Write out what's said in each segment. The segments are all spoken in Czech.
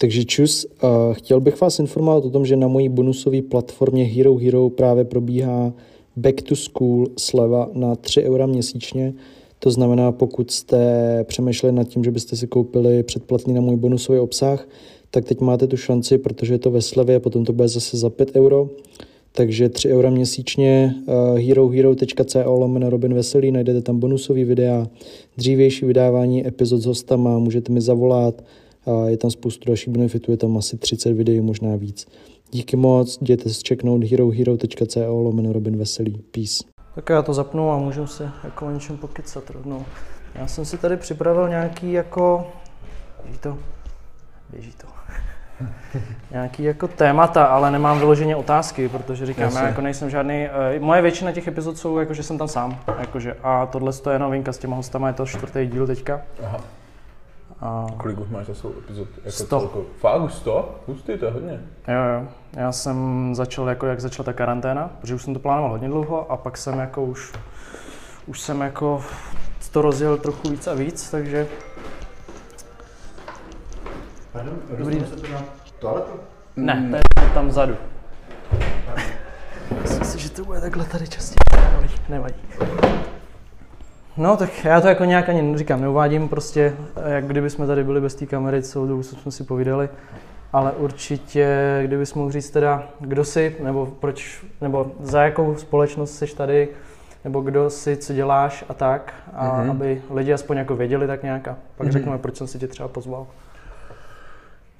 Takže čus, chtěl bych vás informovat o tom, že na mojí bonusové platformě Hero Hero právě probíhá Back to School sleva na 3 eura měsíčně. To znamená, pokud jste přemýšleli nad tím, že byste si koupili předplatný na můj bonusový obsah, tak teď máte tu šanci, protože je to ve slevě, potom to bude zase za 5 euro. Takže 3 eura měsíčně, herohero.co lomeno Robin Veselý, najdete tam bonusový videa, dřívější vydávání epizod s hostama, můžete mi zavolat, je tam spoustu dalších benefitů, je tam asi 30 videí, možná víc. Díky moc, jděte se checknout herohero.co lomeno Robin Veselý. Peace. Tak já to zapnu a můžu se jako o něčem pokycat rovnou. Já jsem si tady připravil nějaký jako... Běží to? Běží to. nějaký jako témata, ale nemám vyloženě otázky, protože říkám, Jasně. já jako nejsem žádný, uh, moje většina těch epizod jsou jako, že jsem tam sám, jakože, a tohle je novinka s těma hostama, je to čtvrtý díl teďka. Aha. A... Kolik už máš za svou epizod? Jako 100. Celko? Fakt už 100? Hustý, to je hodně. Jo, jo. Já jsem začal jako, jak začala ta karanténa, protože už jsem to plánoval hodně dlouho a pak jsem jako už, už jsem jako to rozjel trochu víc a víc, takže... Pardon, Dobrý. se to na toaletu? Ne, to je tam vzadu. Myslím si, že to bude takhle tady častěji. Nevadí, nevadí. No, tak já to jako nějak ani říkám, neuvádím prostě, jak kdyby jsme tady byli bez té kamery, celou dobu jsme si povídali, ale určitě, kdybys mohl říct teda, kdo jsi, nebo proč, nebo za jakou společnost jsi tady, nebo kdo jsi, co děláš a tak, a mm-hmm. aby lidi aspoň jako věděli tak nějak a pak mm-hmm. řekneme, proč jsem si tě třeba pozval.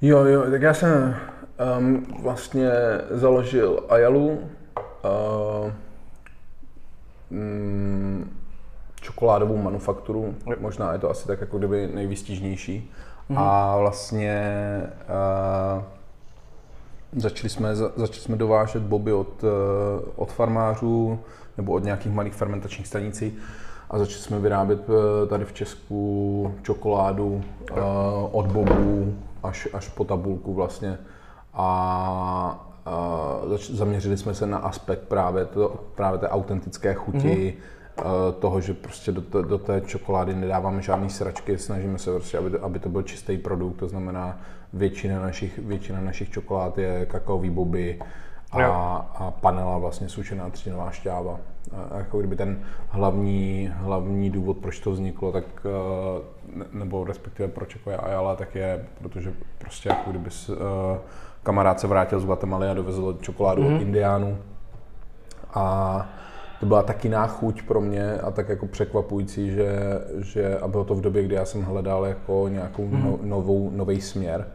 Jo, jo, tak já jsem um, vlastně založil Ayalu, uh, mm, čokoládovou manufakturu, možná je to asi tak jako kdyby nejvýstižnější. Mm-hmm. A vlastně uh, začali, jsme, začali jsme dovážet boby od, uh, od farmářů nebo od nějakých malých fermentačních stanicí a začali jsme vyrábět uh, tady v Česku čokoládu uh, od bobů až, až po tabulku vlastně. A uh, zaměřili jsme se na aspekt právě, to, právě té autentické chuti, mm-hmm toho, že prostě do, do té čokolády nedáváme žádné sračky, snažíme se prostě, aby, aby to byl čistý produkt, to znamená většina našich, většina našich čokolád je kakaový boby a, a panela vlastně sušená třtinová šťáva. A jako kdyby ten hlavní, hlavní důvod, proč to vzniklo, tak eh, nebo respektive proč jako je Ayala, tak je, protože prostě jako kdyby uh, kamarád se vrátil z Guatemaly a dovezl čokoládu mm-hmm. od mhm. Indiánů a to byla taky náchuť pro mě a tak jako překvapující, že, že a bylo to v době, kdy já jsem hledal jako nějakou mm. no, novou, nový směr,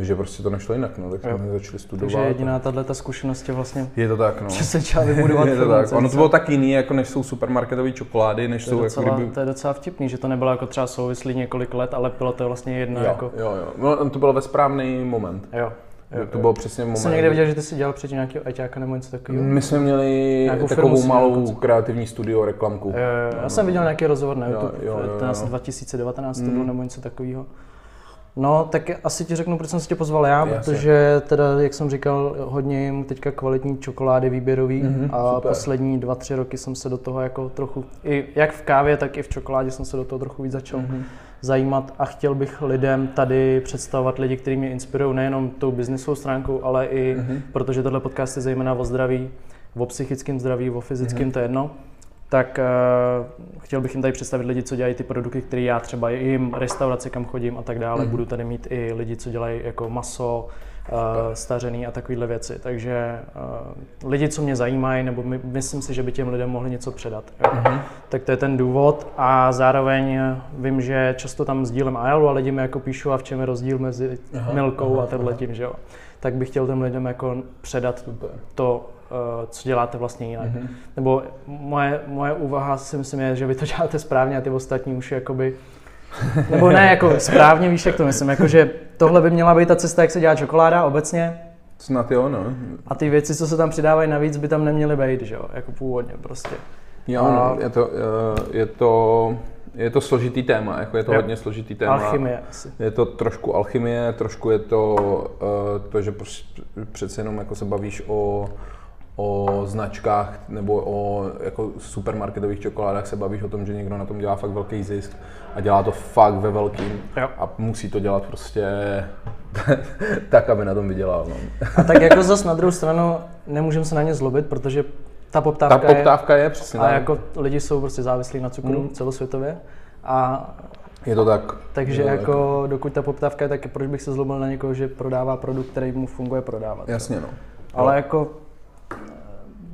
že prostě to nešlo jinak, no, tak jsme jo. začali studovat. Takže jediná tahle ta zkušenost je vlastně, je to tak, no. že se vybudovat je to tak. Ono to bylo tak jiný, jako než jsou supermarketové čokolády, než to jsou docela, jako kdyby... To je docela vtipný, že to nebylo jako třeba souvislý několik let, ale bylo to vlastně jedno jo, jako... Jo, jo, no, to bylo ve správný moment. Jo. Jo, to bylo přesně moment. Jsem někde viděl, že ty jsi dělal předtím nějakého eťáka nebo něco takového. My jsme měli takovou malou kreativní studio reklamku. Jo, jo, já no, jsem viděl nějaký rozhovor na YouTube, jo, jo, jo, jo. 2019 mm. to bylo nebo něco takového. No, tak asi ti řeknu, proč jsem si tě pozval já, Jasně. protože teda, jak jsem říkal, hodně jim teďka kvalitní čokolády výběrový mm-hmm, a super. poslední dva, tři roky jsem se do toho jako trochu, i jak v kávě, tak i v čokoládě jsem se do toho trochu víc začal mm-hmm zajímat a chtěl bych lidem tady představovat lidi, kteří mě inspirují nejenom tou biznisovou stránkou, ale i mm-hmm. protože tohle podcast je zejména o zdraví, o psychickém zdraví, o fyzickém, mm-hmm. to je jedno, tak uh, chtěl bych jim tady představit lidi, co dělají ty produkty, které já třeba jim, restaurace, kam chodím a tak dále. Mm-hmm. Budu tady mít i lidi, co dělají jako maso, uh, stařený a takovéhle věci. Takže uh, lidi, co mě zajímají, nebo my, myslím si, že by těm lidem mohli něco předat. Mm-hmm. Tak to je ten důvod a zároveň vím, že často tam sdílem Ailu a lidi mi jako píšou, a v čem je rozdíl mezi aha, Milkou aha, a tenhle tím, že jo. Tak bych chtěl těm lidem jako předat Super. to, uh, co děláte vlastně jinak. Mm-hmm. Nebo moje, moje úvaha si myslím je, že vy to děláte správně a ty ostatní už jakoby nebo ne, jako správně víš, jak to myslím, jako že tohle by měla být ta cesta, jak se dělá čokoláda obecně. Snad jo, no. A ty věci, co se tam přidávají navíc, by tam neměly být, že jo, jako původně prostě. Jo, a... no, je to, eh, je to, je to složitý téma, jako je to jo. hodně složitý téma. Alchymie asi. Je to trošku alchymie, trošku je to eh, to, že prostě přece jenom jako se bavíš o o značkách nebo o jako supermarketových čokoládách se bavíš o tom, že někdo na tom dělá fakt velký zisk a dělá to fakt ve velkým jo. a musí to dělat prostě tak, aby na tom vydělal. No. A tak jako zase na druhou stranu nemůžeme se na ně zlobit, protože ta poptávka, ta poptávka je, je přesně. A jako lidi jsou prostě závislí na cukru mm. celosvětově. A je to tak. Takže to jako tak. dokud ta poptávka je, tak proč bych se zlobil na někoho, že prodává produkt, který mu funguje prodávat. Jasně no. Ale jako,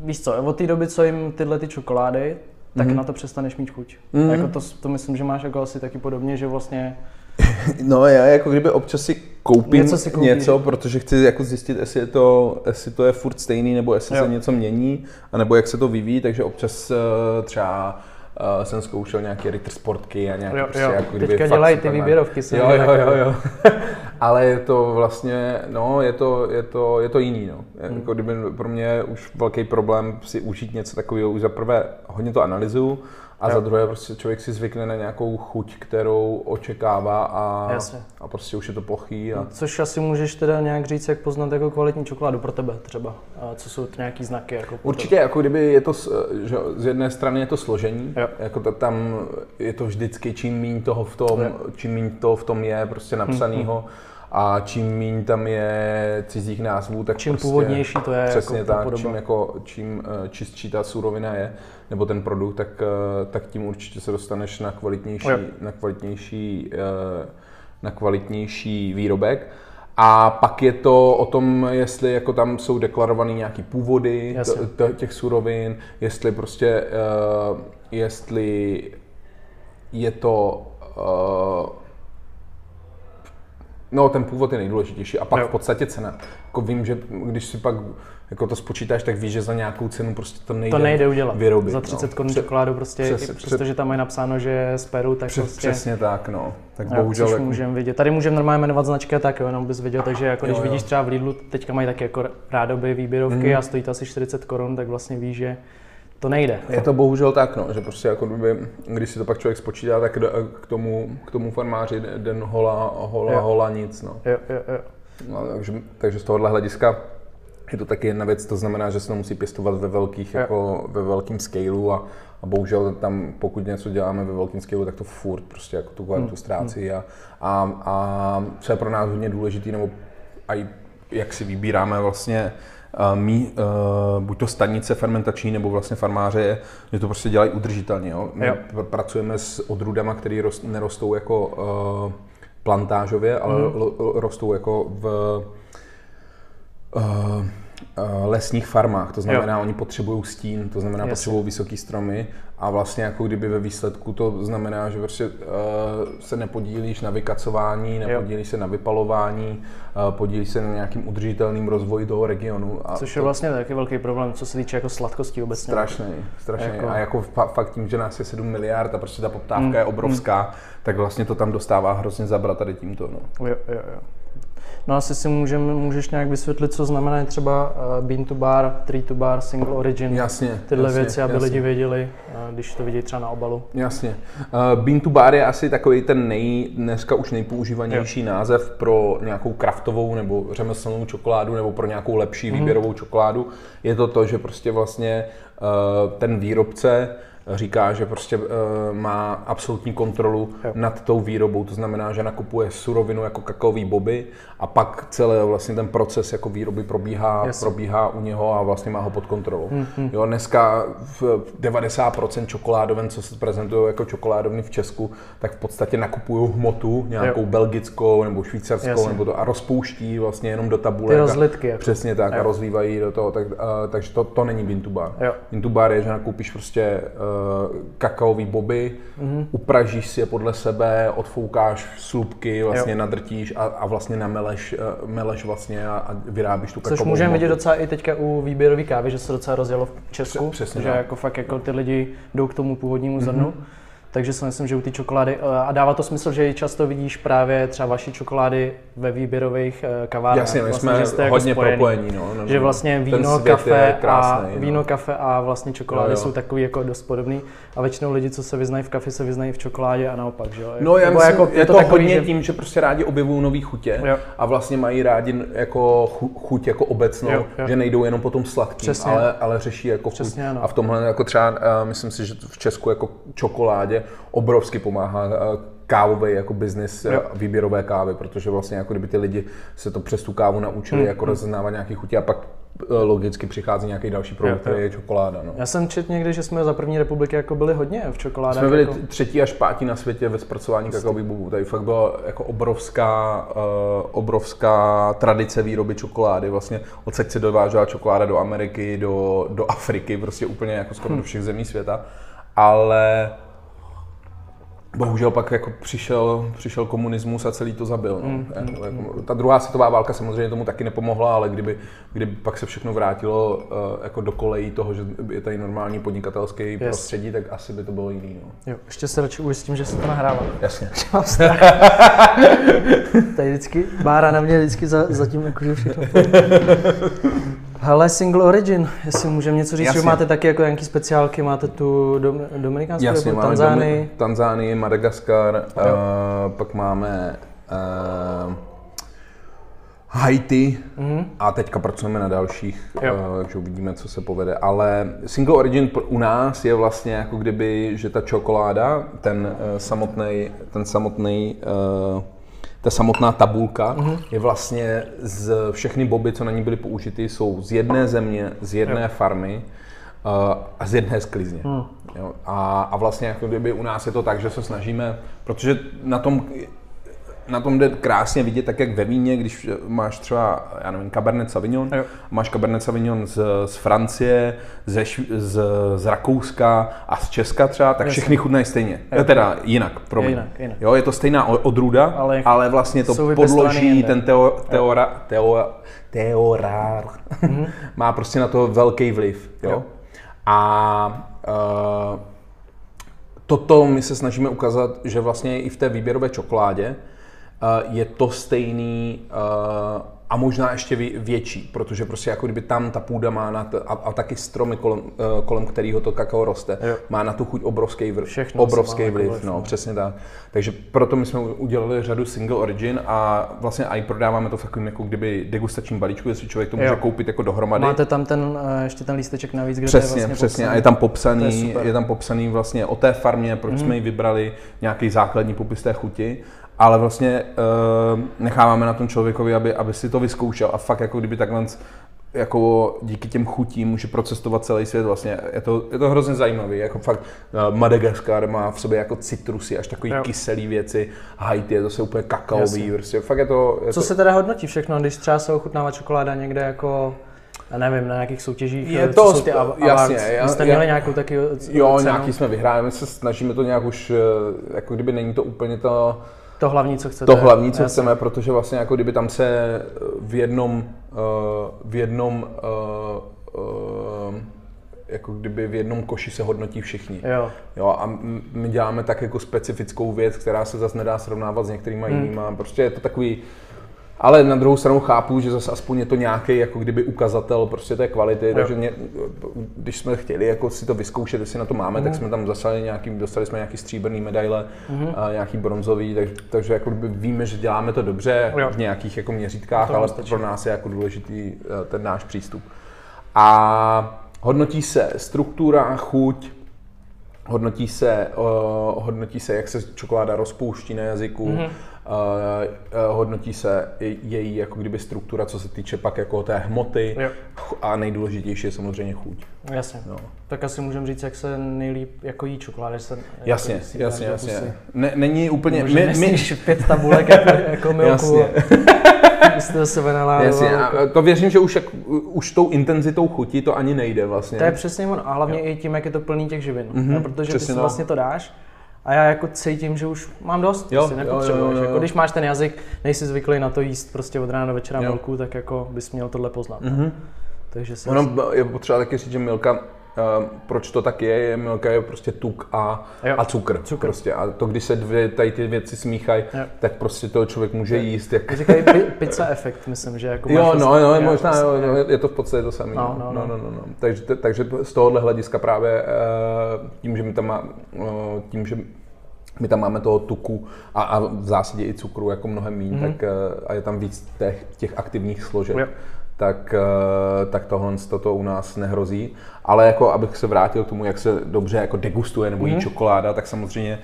víš co, od té doby, co jim tyhle ty čokolády, tak mm-hmm. na to přestaneš mít chuť. Mm-hmm. jako to, to myslím, že máš jako asi taky podobně, že vlastně No já jako kdyby občas si koupím něco, si koupí, něco protože chci jako zjistit, jestli, je to, jestli to je furt stejný, nebo jestli jo. se něco mění, anebo jak se to vyvíjí, takže občas uh, třeba uh, jsem zkoušel nějaké Ritter Sportky a nějaké jo, prostě jo. jako kdyby Teďka dělají ty výběrovky. Jo, jo, jo, jo. Ale je to vlastně, no, je to, je to, je to jiný, no. Hmm. Jako kdyby pro mě už velký problém si užít něco takového, už za prvé hodně to analyzuju, a jo. za druhé prostě člověk si zvykne na nějakou chuť, kterou očekává a, a prostě už je to plochý. A... No, což asi můžeš teda nějak říct, jak poznat jako kvalitní čokoládu pro tebe třeba. A co jsou to nějaký znaky? Jako Určitě, jako kdyby je to, že z jedné strany je to složení, jo. jako to, tam je to vždycky, čím méně toho v tom, jo. čím méně toho v tom je prostě napsanýho, hmm, a čím méně tam je cizích názvů, tak čím prostě, původnější to je. Přesně jako tak, čím, jako, čím uh, čistší ta surovina je, nebo ten produkt, tak, uh, tak tím určitě se dostaneš na kvalitnější, na kvalitnější, uh, na kvalitnější výrobek. A pak je to o tom, jestli jako tam jsou deklarované nějaký původy t- těch surovin, jestli prostě, uh, jestli je to uh, No, ten původ je nejdůležitější a pak jo. v podstatě cena. Jako vím, že když si pak jako to spočítáš, tak víš, že za nějakou cenu prostě to nejde, to nejde udělat. vyrobit. Za 30 no. korun čokoládu prostě, přes, přestože tam je napsáno, že je z Peru, tak přes, prostě... Přesně tak, no. Tak jo, bohužel... Což jako... můžeme vidět. Tady můžeme normálně jmenovat značky tak jo, jenom bys viděl, takže jako když jo, jo. vidíš třeba v Lidlu, teďka mají taky jako rádoby výběrovky mm. a stojí to asi 40 korun, tak vlastně víš, že to nejde. Je to bohužel tak, no, že prostě jako kdyby, když si to pak člověk spočítá, tak k tomu, k tomu farmáři den hola, hola, jo. hola nic. No. Jo, jo, jo. No, takže, takže z tohohle hlediska je to taky jedna věc, to znamená, že se to musí pěstovat ve velkých, jo. jako ve velkým scaleu a, a bohužel tam, pokud něco děláme ve velkém scaleu, tak to furt prostě jako tu kvalitu hmm. ztrácí a, a, a co je pro nás hodně důležitý, nebo i jak si vybíráme vlastně mý, uh, buď to stanice fermentační nebo vlastně farmáře, že to prostě dělají udržitelně. Jo? My jo. pracujeme s odrůdama, které rost, nerostou jako uh, plantážově, ale mm. rostou jako v uh, lesních farmách, to znamená, jo. oni potřebují stín, to znamená, potřebují vysoké stromy a vlastně jako kdyby ve výsledku to znamená, že prostě uh, se nepodílíš na vykacování, nepodílíš jo. se na vypalování, uh, podílíš se na nějakým udržitelným rozvoji toho regionu. A Což je to... vlastně taky velký problém, co se týče jako sladkosti obecně. Strašný, strašný. Jako... A jako fakt tím, že nás je 7 miliard a prostě ta poptávka mm. je obrovská, mm. tak vlastně to tam dostává hrozně zabrat tady tímto. No. Jo, jo, jo. No asi si můžem, můžeš nějak vysvětlit, co znamená třeba uh, bean to bar, tree to bar, single origin, jasně, tyhle jasně, věci, aby jasně. lidi věděli, uh, když to vidí třeba na obalu. Jasně. Uh, bean to bar je asi takový ten nej, dneska už nejpoužívanější jo. název pro nějakou kraftovou nebo řemeslnou čokoládu nebo pro nějakou lepší mm. výběrovou čokoládu. Je to to, že prostě vlastně ten výrobce říká, že prostě uh, má absolutní kontrolu jo. nad tou výrobou, to znamená, že nakupuje surovinu jako kakaový boby a pak celý vlastně ten proces jako výroby probíhá, probíhá u něho a vlastně má ho pod kontrolou. Mm-hmm. Jo, dneska v 90% čokoládoven, co se prezentují jako čokoládovny v Česku, tak v podstatě nakupují hmotu nějakou jo. belgickou nebo švýcarskou Jasně. nebo to a rozpouští vlastně jenom do tabulek. Ty rozlitky. Jako. Přesně tak jo. a rozlívají do toho, tak, uh, takže to, to není bintubar. Bintubar je, že nakoupíš prostě uh, Eh, kakaový boby, mm-hmm. upražíš si je podle sebe, odfoukáš slupky, vlastně jo. nadrtíš a, a vlastně nameleš eh, meleš vlastně a, a vyrábíš tu kakaovou Což můžeme vidět docela i teďka u výběrový kávy, že se docela rozjelo v Česku, Přesně, že jako fakt jako ty lidi jdou k tomu původnímu zrnu. Mm-hmm. Takže si myslím, že u té čokolády, eh, a dává to smysl, že ji často vidíš právě třeba vaší čokolády ve výběrových eh, kavárnách. Jasně, my vlastně, jsme že jste hodně jako propojení. No, no, že vlastně víno, kafe, krásný, a, no. víno, kafe a vlastně čokolády jo, jo. jsou takový jako dost podobný. A většinou lidi, co se vyznají v kafe, se vyznají v čokoládě a naopak. Že? No, já myslím, jako, je, je to, to takový, hodně že... tím, že prostě rádi objevují nové chutě jo. a vlastně mají rádi jako chuť jako obecnou, jo, jo. že nejdou jenom po tom sladkým, ale, ale řeší jako Přesně, chuť. No. A v tomhle jako třeba, uh, myslím si, že v Česku jako čokoládě obrovsky pomáhá kávový jako biznis výběrové kávy, protože vlastně jako kdyby ty lidi se to přes tu kávu naučili mm. jako rozeznávat nějaký chutě a pak Eh, logicky přichází nějaký další produkt, který je čokoláda. No. Já jsem četl někdy, že jsme za první republiky jako byli hodně v čokoládě. Jsme byli jako... třetí až pátí na světě ve zpracování kakaových bobů. Tady fakt byla jako obrovská, uh, obrovská tradice výroby čokolády. Vlastně od sekce dovážela čokoláda do Ameriky, do, do Afriky, prostě úplně jako skoro hmm. do všech zemí světa. Ale Bohužel pak jako přišel, přišel komunismus a celý to zabil. No. Mm, jako, jako, ta druhá světová válka samozřejmě tomu taky nepomohla, ale kdyby, kdyby pak se všechno vrátilo uh, jako do kolejí toho, že je tady normální podnikatelský yes. prostředí, tak asi by to bylo jiný. No. Jo, ještě se radši ujistím, že se to nahrává. Jasně. tady vždycky, Bára na mě vždycky za, zatím jakože všechno. Hele, Single Origin, jestli můžeme něco říct, Jasně. že máte taky jako nějaký speciálky, máte tu dom, Dominikánskou Jasně, máme Tanzánii. Tanzánii, Madagaskar, uh, pak máme uh, Haiti mm-hmm. a teďka pracujeme na dalších, uh, takže uvidíme, co se povede. Ale Single Origin u nás je vlastně jako kdyby, že ta čokoláda, ten uh, samotný, ten samotný uh, ta samotná tabulka mm-hmm. je vlastně z všechny boby, co na ní byly použity, jsou z jedné země, z jedné jo. farmy uh, a z jedné sklizně. Mm. Jo? A, a vlastně jako kdyby u nás je to tak, že se snažíme, protože na tom na tom jde krásně vidět, tak jak ve víně, když máš třeba, já nevím, Cabernet Sauvignon, jo. máš Cabernet Sauvignon z, z Francie, ze, z, z Rakouska a z Česka třeba, tak všechny chutnají stejně. Jo. Teda jinak, pro mě. Jinak, jinak. Jo, je to stejná odrůda, ale, ale vlastně to podloží, ten teo, teora, teo, teorár, mm-hmm. má prostě na to velký vliv. Jo? Jo. A uh, toto my se snažíme ukázat, že vlastně i v té výběrové čokoládě je to stejný a možná ještě větší, protože prostě jako kdyby tam ta půda má na to, a, a taky stromy kolem, eh, kolem kterého to kakao roste, jo. má na tu chuť obrovský vliv. Všechno obrovský vliv, vliv, no, no, přesně tak. Takže proto my jsme udělali řadu single origin a vlastně i prodáváme to v takovým jako kdyby degustačním balíčku, jestli člověk to může jo. koupit jako dohromady. Máte tam ten, eh, ještě ten lísteček navíc, kde přesně, je vlastně Přesně, popsaný. a je tam popsaný, je, je tam popsaný vlastně o té farmě, proč mm. jsme ji vybrali, nějaký základní popis té chuti ale vlastně uh, necháváme na tom člověkovi, aby, aby si to vyzkoušel a fakt jako kdyby takhle jako díky těm chutím může procestovat celý svět vlastně. Je to, je to hrozně zajímavý, jako fakt uh, Madagaskar má v sobě jako citrusy, až takový jo. kyselý věci, Haiti je to se úplně kakaový, prostě fakt je to... Je Co to... se teda hodnotí všechno, když třeba se ochutnává čokoláda někde jako já nevím, na nějakých soutěžích, je to, jsou ty av- jasně, já, jste měli nějakou taky Jo, cenu? nějaký jsme vyhráli, my se snažíme to nějak už, eh, jako kdyby není to úplně to, to hlavní, co chcete. To hlavní, co chceme, protože vlastně jako kdyby tam se v jednom, uh, v jednom uh, uh, jako kdyby v jednom koši se hodnotí všichni. Jo. jo a my děláme tak jako specifickou věc, která se zase nedá srovnávat s některýma hmm. jinýma. Prostě je to takový, ale na druhou stranu chápu, že zase aspoň je to nějaký jako kdyby ukazatel prostě té kvality, jo. takže mě, když jsme chtěli jako si to vyzkoušet, jestli na to máme, mm. tak mhm. jsme tam zasali nějaký, dostali jsme nějaký stříbrný medaile, mm. a nějaký bronzový, takže, takže jako víme, že děláme to dobře jo. v nějakých jako měřítkách, ale stačí. pro nás je jako důležitý eh, ten náš přístup. A hodnotí se struktura, chuť, hodnotí se, uh, hodnotí se, jak se čokoláda rozpouští na jazyku, mm-hmm hodnotí se její jako kdyby struktura, co se týče pak jako té hmoty jo. a nejdůležitější je samozřejmě chuť. Jasně. No. Tak asi můžeme říct, jak se nejlíp jako jí čokoláda. Se, jasně, jako, jasně, jasně. Ne, není úplně... my, my... pět tabulek jako, jako milku. Jasně. Jste se Jasně, a to věřím, že už, jak, už tou intenzitou chutí to ani nejde vlastně. To je přesně ono. A hlavně jo. i tím, jak je to plný těch živin. Mm-hmm, protože ty si vlastně to dáš a já jako cítím, že už mám dost, jo, si nepotřebuješ. Jako, když máš ten jazyk, nejsi zvyklý na to jíst prostě od rána do večera jo. milku, tak jako bys měl tohle poznat. Mm-hmm. Takže si ono je potřeba taky říct, že Milka proč to tak je, je milka je prostě tuk a, a cukr. cukr. Prostě. A to, když se dvě, tady ty věci smíchají, tak prostě to člověk může jíst. Jak... Říkají pizza efekt, myslím, že jako Jo, no, no, jo, možná, jo, no, je to v podstatě to samé. No, no, no. no, no, no. Takže, takže z tohohle hlediska právě uh, tím, že mi tam má, uh, tím, že my tam máme toho tuku a, a v zásadě i cukru jako mnohem méně, mm-hmm. tak a je tam víc těch, těch aktivních složek. Jo tak, uh, tak tohle toto u nás nehrozí. Ale jako abych se vrátil k tomu, jak se dobře jako degustuje nebo mm. jí mhm. čokoláda, tak samozřejmě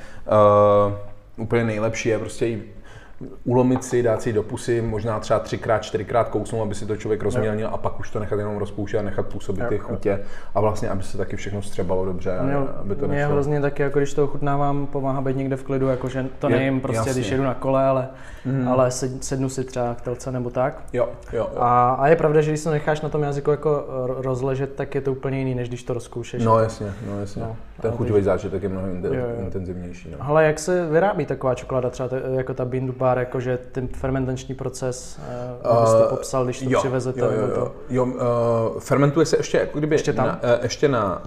uh, úplně nejlepší je prostě ulomit si, dát si do pusy, možná třeba třikrát, čtyřikrát kousnout, aby si to člověk rozmělnil a pak už to nechat jenom rozpouštět a nechat působit ty chutě a vlastně, aby se taky všechno střebalo dobře. Mě, aby to mě hrozně taky, jako když to ochutnávám, pomáhá být někde v klidu, jakože to je, nejím prostě, jasně. když jedu na kole, ale, mm. ale sednu si třeba k telce nebo tak. Jo, jo, jo. A, a, je pravda, že když se necháš na tom jazyku jako rozležet, tak je to úplně jiný, než když to rozkoušeš. No jasně, no jasně. No, Ten chuťový zážitek je mnohem intenzivnější. No. Ale jak se vyrábí taková čokoláda, třeba jako ta Bindu pár, jakože ten fermentační proces, uh, byste popsal, když to jo, přivezete? Jo, jo, jo. To... jo uh, fermentuje se ještě jako kdyby ještě, tam? Na, uh, ještě na,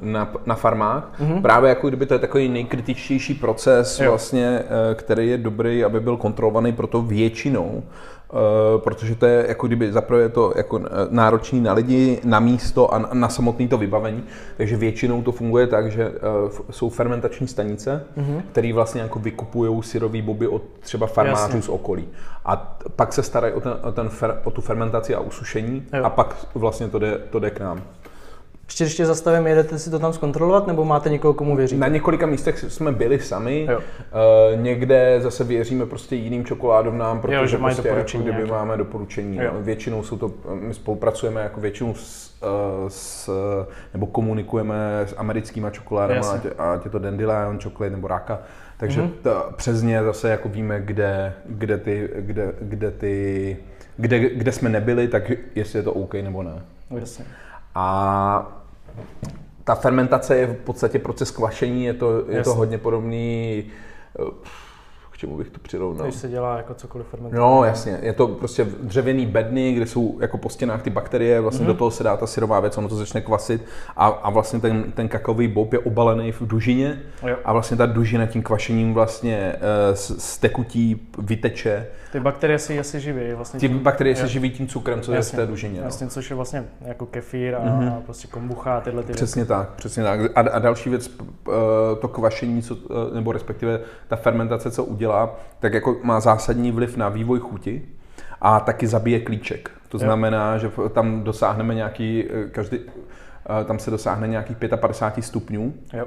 uh, na, na farmách, uh-huh. právě jako kdyby to je takový nejkritičtější proces jo. vlastně, uh, který je dobrý, aby byl kontrolovaný proto většinou protože to je jako kdyby zaprvé to jako náročný na lidi, na místo a na, samotné to vybavení, takže většinou to funguje tak, že uh, jsou fermentační stanice, mm-hmm. které vlastně jako vykupují syrový boby od třeba farmářů Jasně. z okolí. A pak se starají o, ten, o, ten fer, o tu fermentaci a usušení jo. a pak vlastně to jde, to jde k nám. Ještě ještě zastavím, jedete si to tam zkontrolovat, nebo máte někoho, komu věříte? Na několika místech jsme byli sami, jo. Uh, někde zase věříme prostě jiným čokoládovnám, protože jo, že prostě jako kdyby máme doporučení. Jo. Většinou jsou to, my spolupracujeme jako většinou s, uh, s nebo komunikujeme s americkýma čokoládama, ať, ať je to Dandelion chocolate nebo Raka, takže mm-hmm. to, přes ně zase jako víme, kde, kde ty, kde, kde ty, kde, kde jsme nebyli, tak jestli je to OK nebo ne. Jasně. A ta fermentace je v podstatě proces kvašení, je to, je to hodně podobný eh, k čemu bych to přirovnal? Když se dělá jako cokoliv fermentace. No, jasně. Je to prostě dřevěný bedny, kde jsou jako po stěnách ty bakterie, vlastně mm-hmm. do toho se dá ta syrová věc, ono to začne kvasit a, a vlastně ten, ten kakaový bob je obalený v dužině jo. a vlastně ta dužina tím kvašením vlastně z tekutí vyteče ty bakterie si asi živí vlastně. Ty tím, bakterie se živí tím cukrem, co jasně, je v té dužině. No. Jasně, což je vlastně jako kefír a, mm-hmm. a prostě kombucha a tyhle ty Přesně věci. tak, přesně tak. A, a další věc, to kvašení, co, eh, nebo respektive ta fermentace, co udělá, tak jako má zásadní vliv na vývoj chuti a taky zabije klíček. To znamená, jo. že tam dosáhneme nějaký, eh, každý, tam se dosáhne nějakých 55 stupňů. Jo.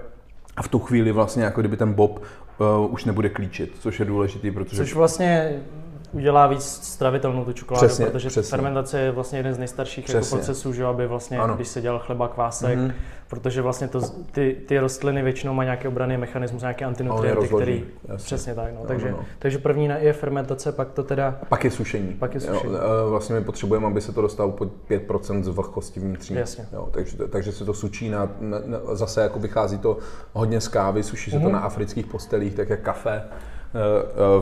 A v tu chvíli vlastně jako kdyby ten bob uh, už nebude klíčit, což je důležitý, protože... Což vlastně udělá víc stravitelnou tu čokoládu, přesně, protože přesně. fermentace je vlastně jeden z nejstarších jako procesů, že aby vlastně, ano. když se dělal chleba, kvásek, mm-hmm. protože vlastně to, ty, ty rostliny většinou mají nějaký obranný mechanismus, nějaké antinutrienty, který... Jasně. Přesně tak, no. no takže, no, no. takže první je fermentace, pak to teda... Pak je sušení. Pak je sušení. Jo, vlastně my potřebujeme, aby se to dostalo pod 5% z vlhkosti vnitřní. Jasně. Jo, takže, takže se to sučí na, na, na, zase jako vychází to hodně z kávy, suší se mm-hmm. to mhm. na afrických postelích, tak jak kafe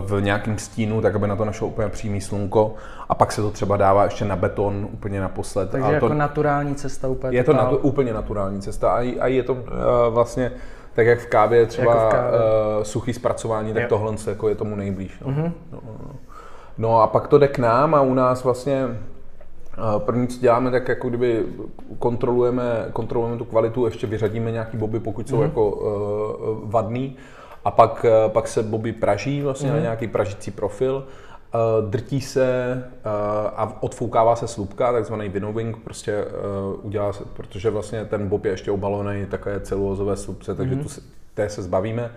v nějakém stínu, tak aby na to našlo úplně přímý slunko a pak se to třeba dává ještě na beton úplně naposled. Takže a jako to, naturální cesta úplně. Je to natu, úplně naturální cesta a, a je to uh, vlastně tak jak v kávě třeba jako v kávě. Uh, suchý zpracování, tak jo. tohle jako je tomu nejblíž. No. Mm-hmm. No, no, no. a pak to jde k nám a u nás vlastně uh, První, co děláme, tak jako kdyby kontrolujeme, kontrolujeme tu kvalitu, ještě vyřadíme nějaký boby, pokud jsou mm-hmm. jako uh, vadný a pak, eh, pak se boby praží vlastně mm. na mhm. nějaký pražící profil, eh, drtí se eh, a odfoukává se slupka, takzvaný winnowing, prostě udělá se, protože vlastně ten bob je ještě obaloný takové celulozové slupce, takže mm. tu se, té se zbavíme.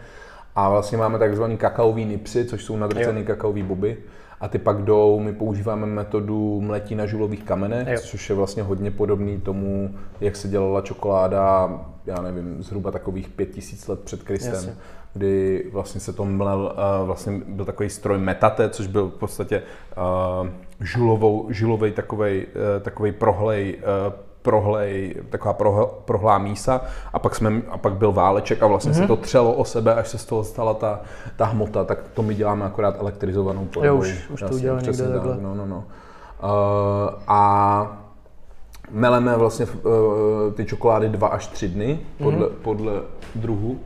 A vlastně máme takzvaný kakaový nipsy, což jsou nadrcený kakaový boby. A ty pak jdou, my používáme metodu mletí na žulových kamenech, jo. což je vlastně hodně podobný tomu, jak se dělala čokoláda, já nevím, zhruba takových pět tisíc let před Kristem. Jasně kdy vlastně se to mlel, uh, vlastně byl takový stroj metate, což byl v podstatě uh, žulovou, žulovej takovej, uh, takovej prohlej, prohlej, taková prohl, prohlá mísa a pak, jsme, a pak byl váleček a vlastně mm-hmm. se mhm. to třelo o sebe, až se z toho stala ta, ta hmota, tak to my děláme akorát elektrizovanou podobou. Jo, už, už to udělal někde takhle. No, no, no. Uh, a meleme vlastně uh, ty čokolády dva až tři dny podle, mm-hmm. podle druhu.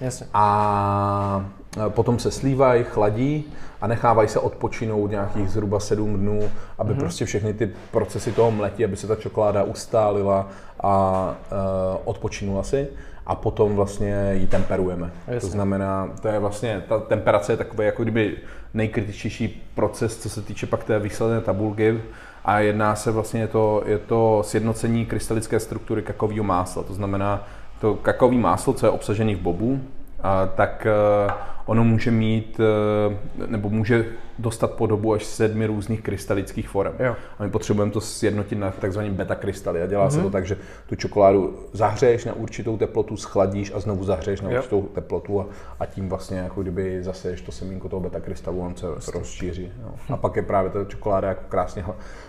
Jasně. A potom se slívají, chladí a nechávají se odpočinout nějakých zhruba sedm dnů, aby mm-hmm. prostě všechny ty procesy toho mletí, aby se ta čokoláda ustálila a uh, odpočinula si a potom vlastně ji temperujeme. Jasně. To znamená, to je vlastně, ta temperace je takové, jako kdyby nejkritičtější proces, co se týče pak té výsledné tabulky a jedná se vlastně, je to, je to sjednocení krystalické struktury kakového másla, to znamená to kakaový máslo, co je obsažený v bobu, a, tak uh, ono může mít, uh, nebo může dostat podobu až sedmi různých krystalických forem. Jo. A my potřebujeme to sjednotit na takzvaný beta krystaly. A dělá mm-hmm. se to mhm. tak, že tu čokoládu zahřeješ na určitou teplotu, schladíš a znovu zahřeješ na jo. určitou teplotu a, a tím vlastně jako kdyby zase to semínko toho beta krystalu, on se Vlastně. rozšíří. Jo. A pak je právě ta čokoláda jako krásně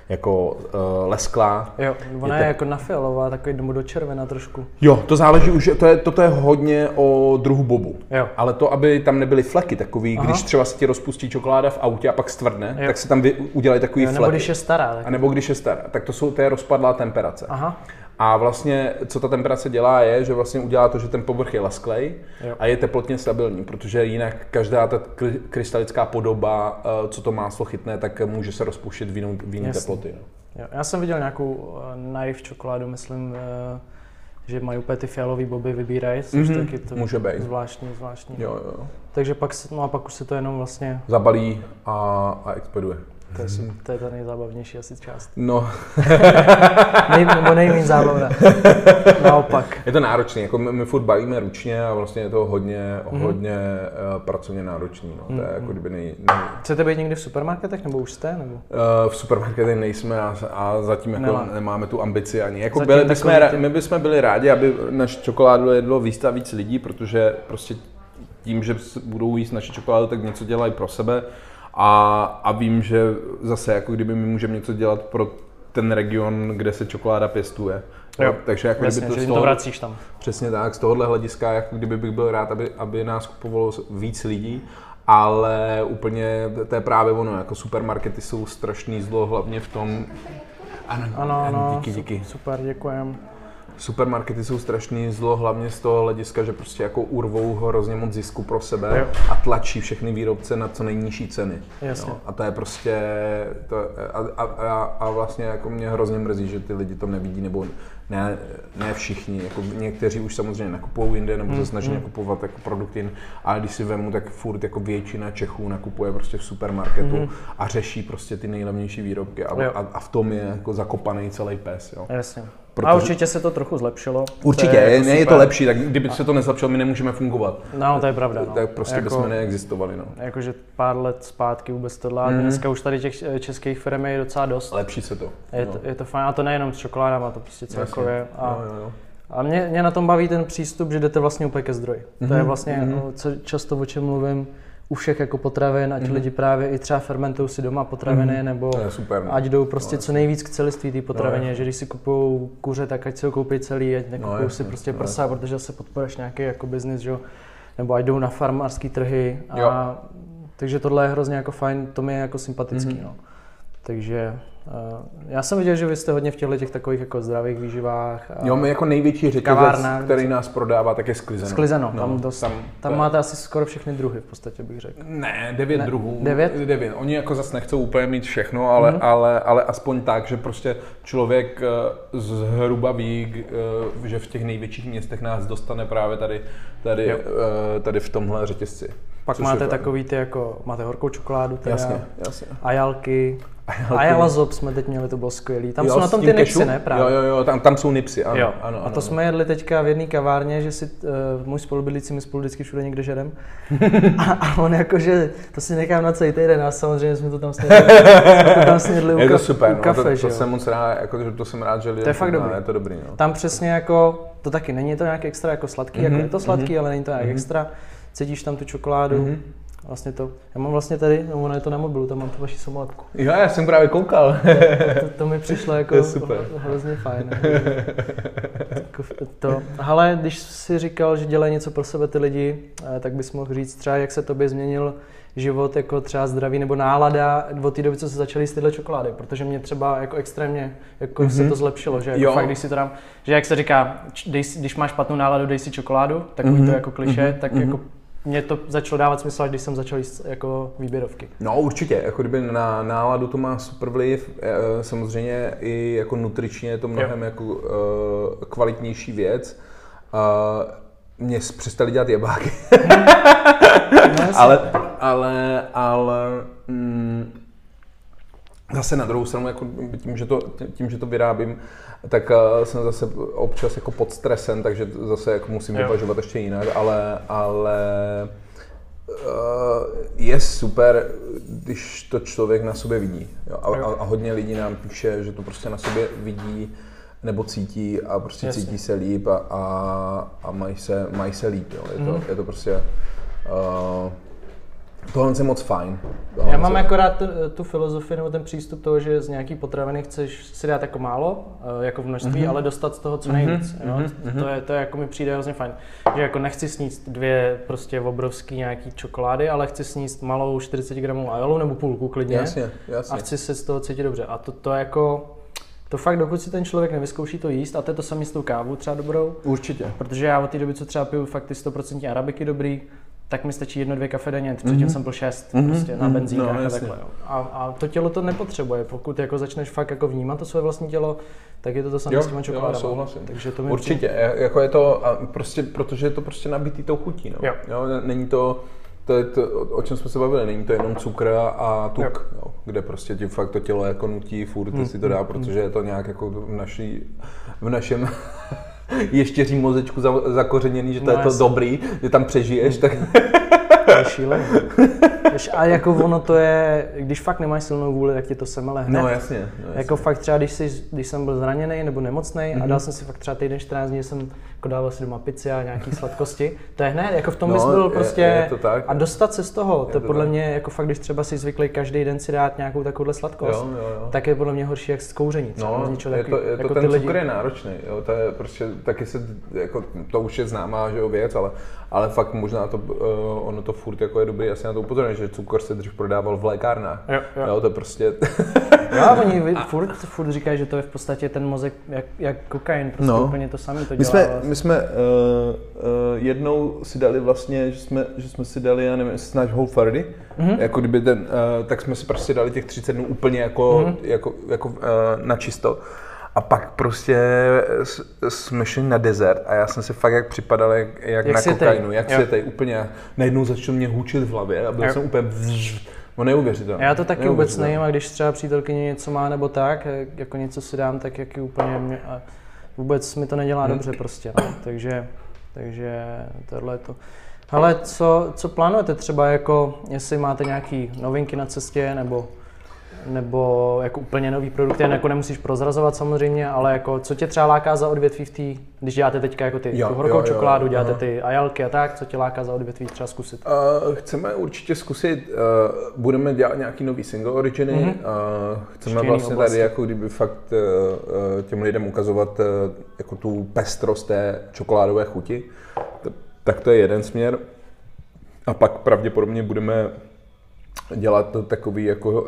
jako uh, lesklá. Jo, ona je, je te... jako nafialová, takový domů do červena trošku. Jo, to záleží už, to je, toto je hodně o druhu bobu. Jo. Ale to, aby tam nebyly fleky takový, Aha. když třeba se ti rozpustí čokoláda v autě a pak stvrdne, jo. tak se tam vy, udělají takový jo, nebo fleky. když je stará. Tak... A nebo když je stará. Tak to jsou, je rozpadlá temperace. Aha. A vlastně, co ta temperace dělá, je, že vlastně udělá to, že ten povrch je lesklej jo. a je teplotně stabilní, protože jinak každá ta krystalická podoba, eh, co to máslo chytne, tak může se rozpuštět v jiné teploty. No. Jo. Já jsem viděl nějakou eh, naiv čokoládu, myslím, eh, že mají úplně ty fialové boby vybírají, což mm-hmm. taky to Může být. zvláštní, zvláštní. Jo, jo. Takže pak, no a pak už se to jenom vlastně... Zabalí a, a expeduje. To je, mhm. to je ta nejzábavnější asi část. No. Nej, nebo nejméně zábavná. Naopak. Je to náročné, jako my, my furt balíme ručně a vlastně je to hodně, mm. hodně uh, pracovně náročný. No. Mm. To je jako mhm. kdyby nej, nej... Chcete být někdy v supermarketech nebo už jste? Nebo? Uh, v supermarketech nejsme a, a zatím jako Nemá. nemáme tu ambici ani. Jako byli, bychom, ty... my bychom byli rádi, aby naš čokoládu jedlo víc a víc lidí, protože prostě tím, že budou jíst naši čokoládu, tak něco dělají pro sebe a, a vím, že zase jako kdyby my můžeme něco dělat pro ten region, kde se čokoláda pěstuje. Jo, takže jako Jasně, kdyby to, že toho, to vracíš tam. Přesně tak, z tohohle hlediska, jako kdyby bych byl rád, aby, aby nás kupovalo víc lidí, ale úplně to je právě ono, jako supermarkety jsou strašný zlo, hlavně v tom, ano, ano, ano díky, díky. Super, děkujem supermarkety jsou strašný zlo, hlavně z toho hlediska, že prostě jako urvou hrozně moc zisku pro sebe jo. a tlačí všechny výrobce na co nejnižší ceny. Jasně. A to je prostě, to, a, a, a, a vlastně jako mě hrozně mrzí, že ty lidi to nevidí, nebo ne, ne všichni, jako někteří už samozřejmě nakupují jinde nebo se mm, snaží mm. nakupovat jako produkty, ale když si vemu, tak furt jako většina Čechů nakupuje prostě v supermarketu mm. a řeší prostě ty nejlevnější výrobky a, a, a v tom je jako zakopaný celý pes. Jo. Jasně. Protože... A určitě se to trochu zlepšilo. Určitě, je, jako je to lepší, tak kdyby se to nezlepšilo, my nemůžeme fungovat. No, to je pravda. No. Tak prostě jako, bychom neexistovali. No. Jakože pár let zpátky vůbec tohle, mm. dneska už tady těch eh, českých firm je docela dost. Lepší se to. Je, no. to, je to fajn, a to nejenom s čokoládama, to prostě celkově. A, no, jo, jo. a mě, mě na tom baví ten přístup, že jdete vlastně úplně ke zdroji. Mm-hmm. To je mhm, vlastně, mm-hmm. co, často o čem mluvím, u všech jako potravin, ať mm-hmm. lidi právě i třeba fermentují si doma potraviny, mm-hmm. nebo super, no. ať jdou prostě no, co nejvíc k celiství té potravině, no, že když si kupují kuře, tak ať si ho koupí celý, ať nekupují no, si prostě no, prsa, no. protože se podporuješ nějaký jako biznis, že nebo ať jdou na farmářské trhy. A, jo. takže tohle je hrozně jako fajn, to mi je jako sympatický. Mm-hmm. No. Takže já jsem viděl, že vy jste hodně v těchto těch takových jako zdravých výživách. A jo, my jako největší řetězec, který nás prodává, tak je sklizeno. Sklizeno, no, tam, dost, tam, tam máte asi skoro všechny druhy v podstatě, bych řekl. Ne, devět ne, druhů. Devět? Devět. Oni jako zase nechcou úplně mít všechno, ale, mm-hmm. ale, ale aspoň tak, že prostě člověk uh, zhruba ví, uh, že v těch největších městech nás dostane právě tady, tady, tady v tomhle řetězci. Pak máte takový ty jako, máte horkou čokoládu, teda, jasně, jasně. ajalky, Ayala Zob jsme teď měli, to bylo skvělý. Tam jo, jsou na tom ty nipsy, ne? Právě. Jo, jo, jo, tam, tam jsou nipsy, ano, jo. ano, ano. A to jsme jedli teďka v jedné kavárně, že si, uh, můj spolubydlící, my spolu vždycky všude někde žerem. a, a, on jakože, to si nechám na celý týden, a samozřejmě jsme to tam snědli, to tam snědli u, je to super, u kafe, no, to, to, jsem moc rád, jako, to jsem rád, že lidem to je fakt dobrý. je to dobrý. No. Tam přesně jako, to taky není to nějak extra jako sladký, mm-hmm, jako je to sladký, mm-hmm. ale není to nějak mm-hmm. extra. Cítíš tam tu čokoládu, mm-hmm Vlastně to, já mám vlastně tady, no ono je to na mobilu, tam mám tu vaši samolepku. Jo, já jsem právě koukal. to, to, to mi přišlo jako to super. hrozně fajn. to. Ale když jsi říkal, že dělají něco pro sebe ty lidi, eh, tak bys mohl říct třeba, jak se tobě změnil život jako třeba zdraví nebo nálada od té doby, co se začaly tyhle čokolády, protože mě třeba jako extrémně jako mm-hmm. se mhm. to zlepšilo, že jako fakt, když si to dám, že jak se říká, dej, když máš špatnou náladu, dej si čokoládu, takový mm-hmm. to jako kliše, mm-hmm. tak mm-hmm. jako mě to začalo dávat smysl, když jsem začal jíst jako výběrovky. No určitě, jako kdyby na náladu to má super vliv, eh, samozřejmě i jako nutričně je to mnohem jo. jako uh, kvalitnější věc. Uh, mě přestali dělat jebáky. no, ale, ale, ale mm, zase na druhou stranu, jako tím, že to, tím, že to vyrábím, tak uh, jsem zase občas jako pod stresem, takže zase jako musím uvažovat ještě jinak, ale, ale uh, je super, když to člověk na sobě vidí. Jo? A, a, a hodně lidí nám píše, že to prostě na sobě vidí nebo cítí a prostě Jasně. cítí se líp a, a, a mají, se, mají se líp. Jo? Je, to, mm. je to prostě... Uh, Tohle je moc fajn. Tohle Já mám akorát tu, tu filozofii nebo ten přístup toho, že z nějaký potraviny chceš si dát jako málo, eh, jako v množství, mm-hmm. ale dostat z toho co nejvíc. Mm-hmm. Jo? Mm-hmm. To, je, to je jako mi přijde hrozně fajn. Že jako nechci sníst dvě prostě obrovský nějaký čokolády, ale chci sníst malou 40 gramů ajolu nebo půlku klidně. Jasně, jasně. A chci se z toho cítit dobře. A to, to jako to fakt, dokud si ten člověk nevyzkouší to jíst, a to je to samé s tou kávou třeba dobrou. Určitě. Protože já od té doby, co třeba piju fakt ty 100% arabiky dobrý, tak mi stačí jedno, dvě kafe denně, předtím mm-hmm. jsem byl šest mm-hmm. prostě na mhm. benzínkách no, a takhle. Jo. A, a, to tělo to nepotřebuje, pokud jako začneš fakt jako vnímat to své vlastní tělo, tak je to to samé s těma čokoládama. Takže to Určitě, přijde. jako je to, a prostě, protože je to prostě nabitý tou chutí, no. jo. Jo, není to, to je to, o čem jsme se bavili, není to jenom cukr a tuk, jo. Jo, kde prostě ti fakt to tělo jako nutí furt hmm. si to dá, protože je to nějak jako v, naší, v našem ještěří mozečku zakořeněný, že to no, je to jasný. dobrý, že tam přežiješ, tak... To je šílený. A jako ono to je, když fakt nemáš silnou vůli, tak ti to semele hned. No jasně. No, jasně. Jako fakt třeba, když, jsi, když jsem byl zraněný nebo nemocný mm-hmm. a mhm. dal jsem si fakt třeba týden 14 dní, jsem jako dával si doma pici a nějaký sladkosti, to je hned, jako v tom no, bys byl prostě, je, je to tak. a dostat se z toho, je to, to podle tak. mě, jako fakt, když třeba si zvyklý každý den si dát nějakou takovouhle sladkost, jo, jo, jo. tak je podle mě horší jak z kouření. No, je to, je to jako ten cukr lidi. je náročný, jo, to je prostě, taky se, jako, to už je známá že jo, věc, ale, ale fakt možná to, uh, ono to furt jako je dobrý, asi na to upozorňuji, že cukr se dřív prodával v lékárnách. Jo, jo. jo to prostě... jo, oni furt, furt říkají, že to je v podstatě ten mozek jak, jak kokain, prostě no. úplně to samé to dělá. My jsme, vlastně. my jsme uh, uh, jednou si dali vlastně, že jsme, že jsme si dali, já nevím, jestli Whole 30, mm-hmm. jako kdyby ten, uh, tak jsme si prostě dali těch 30 dnů úplně jako, mm-hmm. jako, jako uh, na čisto. A pak prostě jsme šli na desert a já jsem si fakt jak připadal jak, jak, jak na kokainu, jak si světej, úplně. Najednou začal mě hůčit v hlavě a byl jo. jsem úplně vzž, No neuvěřitelné. Já to taky vůbec nevím a když třeba přítelkyně něco má nebo tak, jako něco si dám, tak jak úplně mě, a vůbec mi to nedělá hmm. dobře prostě, no. takže, takže tohle je to. Ale co, co plánujete třeba jako, jestli máte nějaké novinky na cestě nebo nebo jako úplně nový produkt, jen jako nemusíš prozrazovat samozřejmě, ale jako co tě třeba láká za odvětví v té, když děláte teďka jako ty jo, horkou jo, čokoládu, jo, děláte aha. ty ajalky a tak, co tě láká za odvětví třeba zkusit? Uh, chceme určitě zkusit, uh, budeme dělat nějaký nový single originy, mm-hmm. uh, chceme Ještě vlastně tady jako kdyby fakt uh, těm lidem ukazovat uh, jako tu pestrost té čokoládové chuti, tak to je jeden směr. A pak pravděpodobně budeme dělat takový jako uh,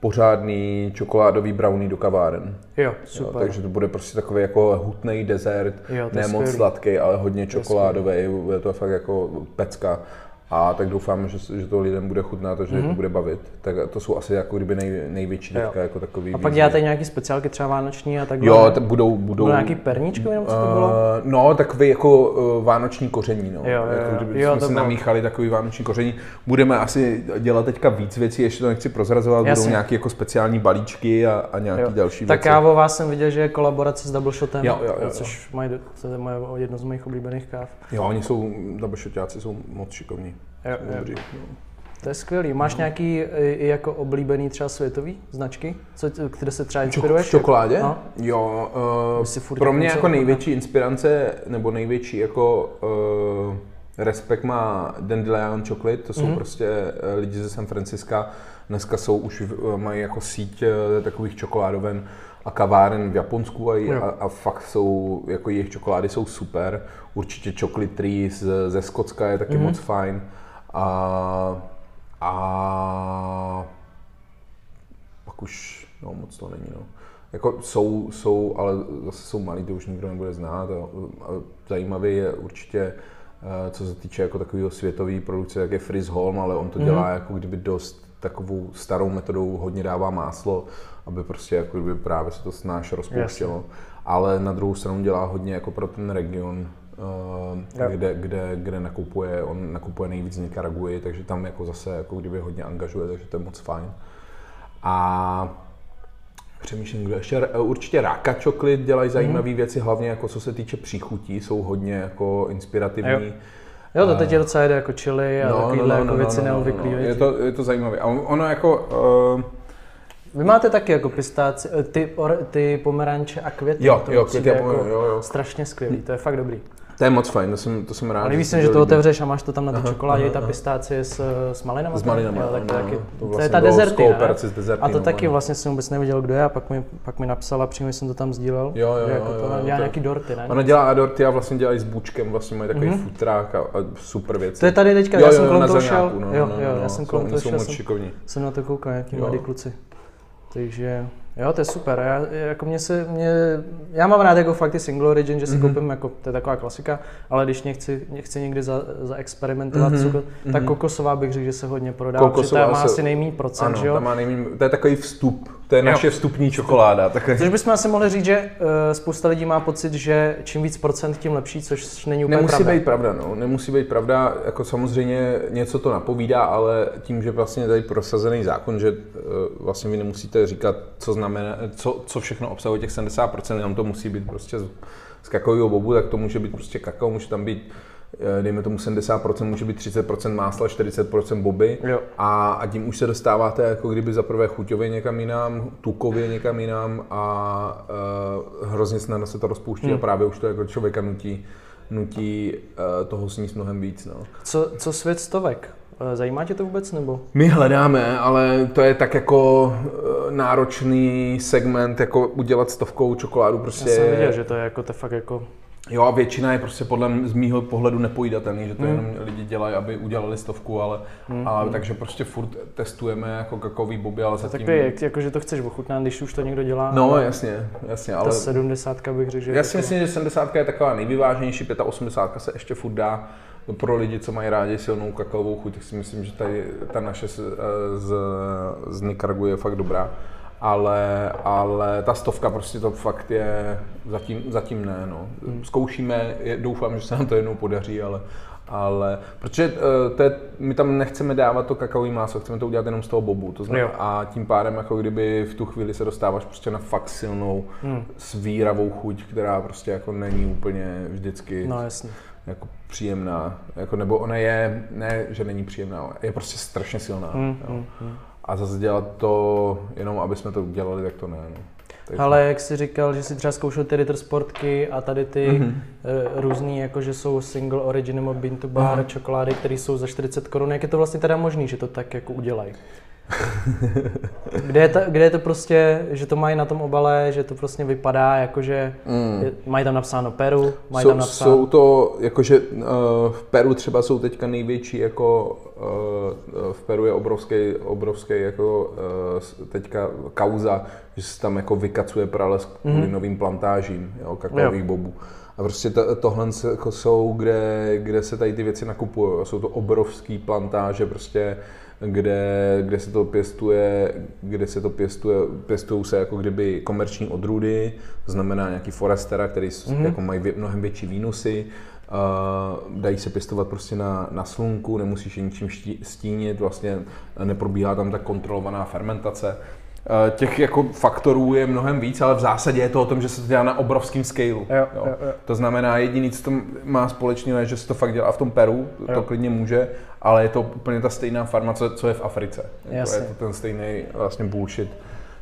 pořádný čokoládový brownie do kaváren. Jo, super. Jo, takže to bude prostě takový jako hutný dezert, jo, ne moc sladký, ale hodně čokoládový, je to fakt jako pecka. A tak doufám, že, že to lidem bude chutnat a že mm-hmm. to mhm. bude bavit. Tak to jsou asi jako kdyby nej, největší teďka jako takový. A pak děláte nějaký speciálky třeba vánoční a tak Jo, t- budou, budou. Bylo nějaký perníčky nebo co to bylo? Uh, no, takový jako uh, vánoční koření, no. Jo, jo, jako kdyby jo, jsme si bylo... namíchali takový vánoční koření. Budeme asi dělat teďka víc věcí, ještě to nechci prozrazovat, Jasně. budou nějaké jako speciální balíčky a, a nějaké jo. další tak věci. Tak já o vás jsem viděl, že je kolaborace s Double Shotem, jo, jo, jo, což mají, to je moje, jedno z mojich oblíbených káv. Jo, oni jsou, Double Shotáci jsou moc šikovní. Jo, jo. No. To je skvělý. Máš no. nějaký i jako oblíbený třeba světový značky, co, které se třeba inspiruješ? V čokoládě? No? Jo, uh, pro mě jako největší inspirace, nebo největší jako uh, respekt má Dandelion Chocolate, to jsou mm-hmm. prostě lidi ze San Francisca, dneska jsou už, mají jako síť takových čokoládoven a kaváren v Japonsku a, a, a fakt jsou, jako jejich čokolády jsou super. Určitě Chocolate Tree z, ze Skotska je taky mm-hmm. moc fajn. A, a pak už no, moc to není. No. Jako jsou, jsou, ale zase jsou malí, to už nikdo nebude znát. A, a zajímavý je určitě, eh, co se týče jako takového světové produkce, jak je Frizz Holm, ale on to dělá mm. jako kdyby dost takovou starou metodou, hodně dává máslo, aby prostě jako kdyby právě se to snáš rozpouštělo. Ale na druhou stranu dělá hodně jako pro ten region kde, kde, kde nakupuje, on nakupuje nejvíc z Nicaraguji, takže tam jako zase jako kdyby hodně angažuje, takže to je moc fajn. A Přemýšlím, kdo ještě, určitě Ráka Čoklit dělají zajímavé mm. věci, hlavně jako co se týče příchutí, jsou hodně jako inspirativní. Jo. Jo, to teď docela jde jako chili a no, takovýhle no, no, jako no, věci no, neobvyklý. No, je, to, je to zajímavé. A ono jako... Uh, vy máte taky jako pistáci, eh, ty, ty pomeranče a květy. Jo, to jo, květy jako jo, jo. strašně skvělý, to je fakt dobrý. To je moc fajn, to jsem, to jsem rád. A líbí se, že to otevřeš a máš to tam na té čokoládě, ta pistácie s, s malinama. S malinama, jo, tak to, taky, to, vlastně to je ta dezertina. S dezertinou, a to taky vlastně jsem vůbec nevěděl, kdo je a pak mi, pak mi napsala, přímo jsem to tam sdílel. Jo, jo, jako jo, to jo, dělá to, nějaký dorty, ne? Ona dělá dorty a vlastně dělají s bučkem, vlastně mají takový mm-hmm. futrák a, a, super věci. To je tady teďka, jo, já jsem kolem toho šel. No, jo, no, jo, no, já jsem kolem toho šel, jsem na to koukal, nějaký mladý kluci. Takže Jo, to je super. Já, jako mě se, mě, já mám rád jako fakt ty single origin, že si mm-hmm. koupím, jako, to je taková klasika, ale když mě chci, mě chci někdy za, zaexperimentovat, mm-hmm. cukr, tak mhm. kokosová bych řekl, že se hodně prodá, kokosová protože ta má se, asi nejméně procent, ano, že jo? má nejmín, to je takový vstup, to je naše jo. vstupní čokoláda. Takový. Což bychom asi mohli říct, že uh, spousta lidí má pocit, že čím víc procent, tím lepší, což není úplně Nemusí pravda. být pravda, no. Nemusí být pravda, jako samozřejmě něco to napovídá, ale tím, že vlastně je tady prosazený zákon, že uh, vlastně vy nemusíte říkat, co znamená, co, co všechno obsahuje těch 70%, jenom to musí být prostě z, z kakaového bobu, tak to může být prostě kakao, může tam být eh, dejme tomu 70%, může být 30% másla, 40% boby jo. a, a tím už se dostáváte jako kdyby za prvé chuťově někam jinam, tukově někam jinam a uh, hrozně snadno se to rozpouští hmm. a právě už to jako člověka nutí, nutí uh, toho sníst mnohem víc. No. Co, co svět stovek? Eh, zajímá tě to vůbec nebo? My hledáme, ale to je tak jako eh, náročný segment, jako udělat stovkou čokoládu prostě. Já jsem viděl, že to je jako to fakt jako Jo a většina je prostě podle z mýho pohledu nepojídatelný, že to hmm. jenom lidi dělají, aby udělali stovku, ale, hmm. ale takže prostě furt testujeme jako kakový boby, ale zatím... Tak jak, jako, že to chceš ochutnat, když už to někdo dělá. No ale jasně, jasně, ale... Ta 70 bych řekl, že... Já si jako... myslím, že 70 je taková nejvyváženější, 85 se ještě furt dá pro lidi, co mají rádi silnou kakaovou chuť, tak si myslím, že tady ta naše z, z, z Nikaragu je fakt dobrá. Ale, ale ta stovka prostě to fakt je, zatím, zatím ne, no. Hmm. Zkoušíme, doufám, že se nám to jednou podaří, ale, ale protože uh, to je, my tam nechceme dávat to kakaový máso, chceme to udělat jenom z toho bobu. To znamená, a tím pádem jako kdyby v tu chvíli se dostáváš prostě na fakt silnou, hmm. svíravou chuť, která prostě jako není úplně vždycky no, jasně. Jako příjemná. Jako, nebo ona je, ne, že není příjemná, je prostě strašně silná. Hmm, hmm, hmm. A zase dělat to jenom, aby jsme to udělali, tak to ne. No. Takže... Ale jak jsi říkal, že jsi třeba zkoušel ty Ritter Sportky a tady ty mm-hmm. uh, různý, jako že jsou single origin nebo bean to bar, mm-hmm. čokolády, které jsou za 40 korun, jak je to vlastně teda možný, že to tak jako udělají? kde, je to, kde je to prostě, že to mají na tom obale, že to prostě vypadá jako, že mm. je, mají tam napsáno Peru, mají jsou, tam napsáno... Jsou to, jakože uh, v Peru třeba jsou teďka největší, jako uh, v Peru je obrovský, obrovský jako uh, teďka kauza, že se tam jako vykacuje prales kvůli mm. novým plantážím, jo, kakaových bobů. A prostě to, tohle jako jsou, kde, kde se tady ty věci nakupují. Jsou to obrovský plantáže, prostě kde, kde se to pěstuje, kde se to pěstuje, pěstují se jako kdyby komerční odrůdy, to znamená nějaký forestera, který mm-hmm. jako mají mnohem větší výnosy, Uh, dají se pěstovat prostě na, na slunku, nemusíš je ničím stínit, vlastně neprobíhá tam tak kontrolovaná fermentace. Uh, těch jako faktorů je mnohem víc, ale v zásadě je to o tom, že se to dělá na obrovském scaleu. Jo, jo. Jo, jo. To znamená, jediný, co to má společného, je, že se to fakt dělá v tom Peru, jo. to klidně může, ale je to úplně ta stejná farma, co, co je v Africe. Jako je to ten stejný vlastně bullshit,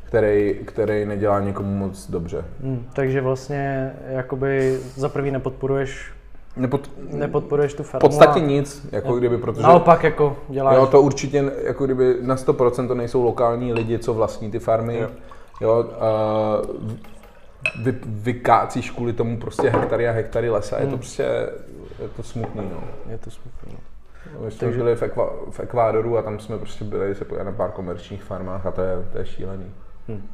který, který nedělá někomu moc dobře. Hmm, takže vlastně jakoby za prvý nepodporuješ Nepod, nepodporuješ tu farmu. V podstatě a... nic, jako ne. kdyby, protože... Naopak jako děláš... Jo, to určitě, jako kdyby na 100% to nejsou lokální lidi, co vlastní ty farmy. Jo. Jo, uh, vy, vykácíš kvůli tomu prostě hektary a hektary lesa. Hmm. Je to hmm. prostě, je to smutný, no. Je to smutný, no. My jsme Takže... byli v, Ekva, v Ekvádoru a tam jsme prostě byli se na pár komerčních farmách a to je, to je šílený. Hmm.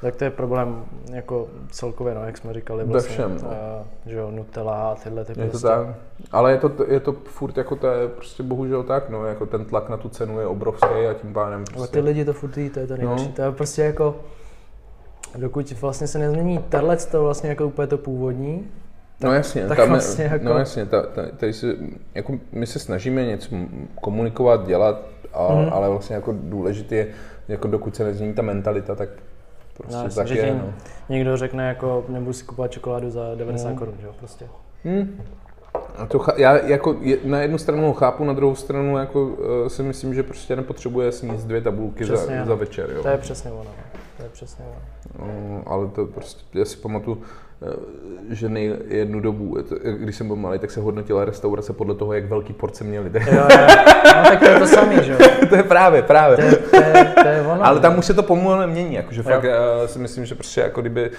Tak to je problém jako celkově, no, jak jsme říkali, vlastně, všem, no. a, že jo, Nutella a tyhle ty je prostě. to tak. Ale je to, je to furt jako to je prostě bohužel tak, no, jako ten tlak na tu cenu je obrovský a tím pádem prostě... Ale ty lidi to furt jí, to je to nejlepší, no. to je prostě jako, dokud vlastně se nezmění tahle to vlastně jako úplně to původní, no jasně, tak tam, vlastně jako... no jasně, ta, ta, tady se, jako my se snažíme něco komunikovat, dělat, a, mm. ale vlastně jako důležité je, jako dokud se nezmění ta mentalita, tak prostě no, tak je. No. Někdo řekne jako, nebudu si kupovat čokoládu za 90 mm. korun, že jo, prostě. Mm. A to já jako na jednu stranu ho chápu, na druhou stranu jako uh, si myslím, že prostě nepotřebuje sníst dvě tabulky za, za večer. Jo. To je přesně ono. Přesně ono. No, ale to prostě, já si pamatuju, Eh, že nej, jednu dobu, když jsem byl malý, tak se hodnotila restaurace podle toho, jak velký porce měli. Jo, jo. No, tak to je to samý, že jo? to je právě, právě. To je, to je, to je ono. Ale tam už se to pomalu mění, jakože fakt uh, si myslím, že prostě jako kdyby